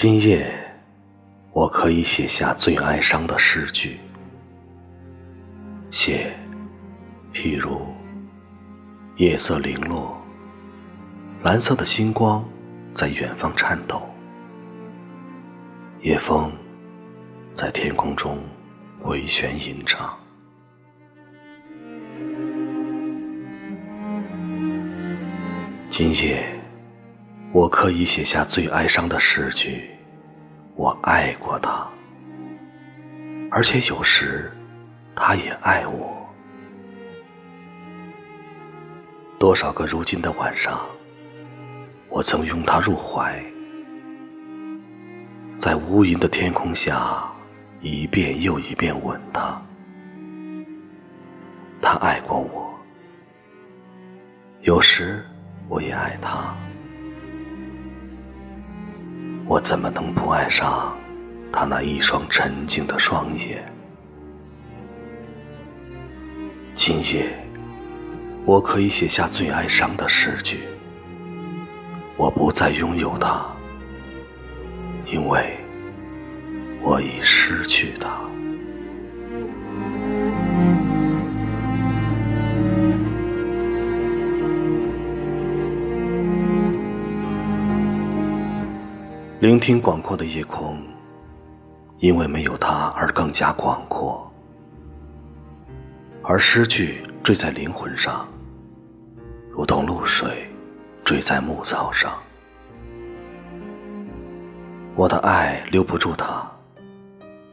今夜，我可以写下最哀伤的诗句，写，譬如夜色零落，蓝色的星光在远方颤抖，夜风在天空中回旋吟唱。今夜。我可以写下最哀伤的诗句，我爱过他，而且有时他也爱我。多少个如今的晚上，我曾拥他入怀，在无垠的天空下，一遍又一遍吻他。他爱过我，有时我也爱他。我怎么能不爱上他那一双沉静的双眼？今夜，我可以写下最哀伤的诗句。我不再拥有他，因为我已失去他。聆听广阔的夜空，因为没有它而更加广阔；而诗句坠在灵魂上，如同露水坠在牧草上。我的爱留不住他，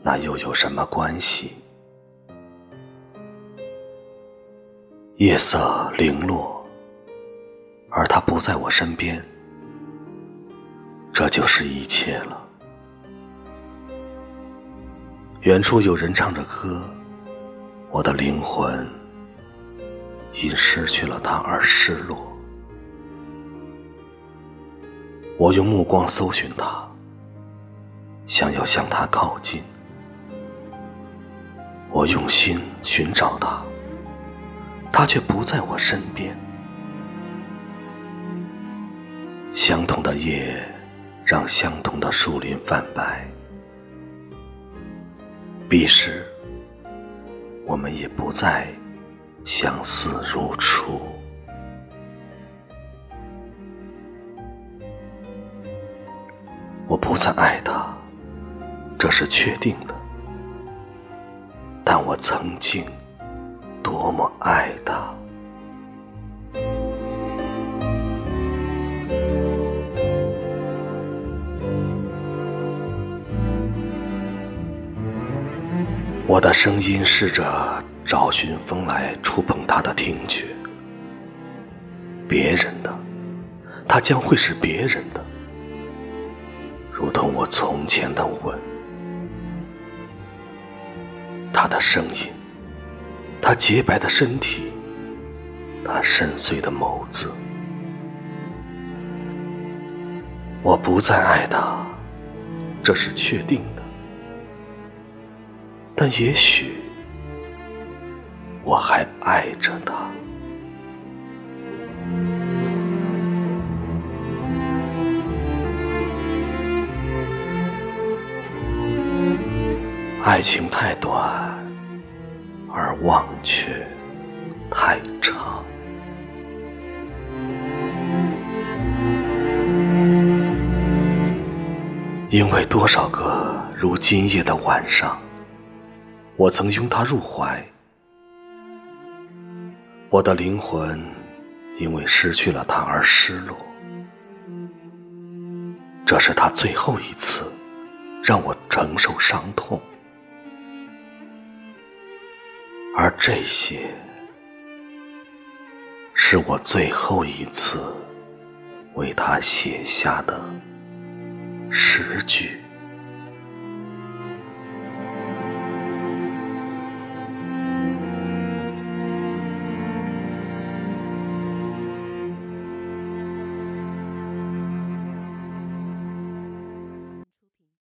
那又有什么关系？夜色零落，而他不在我身边。这就是一切了。远处有人唱着歌，我的灵魂因失去了他而失落。我用目光搜寻他，想要向他靠近。我用心寻找他，他却不在我身边。相同的夜。让相同的树林泛白，彼时我们也不再相思如初。我不再爱他，这是确定的。但我曾经多么爱他。我的声音试着找寻风来触碰他的听觉，别人的，他将会是别人的，如同我从前的吻。他的声音，他洁白的身体，他深邃的眸子，我不再爱他，这是确定的。但也许，我还爱着他。爱情太短，而忘却太长。因为多少个如今夜的晚上。我曾拥他入怀，我的灵魂因为失去了他而失落。这是他最后一次让我承受伤痛，而这些是我最后一次为他写下的诗句。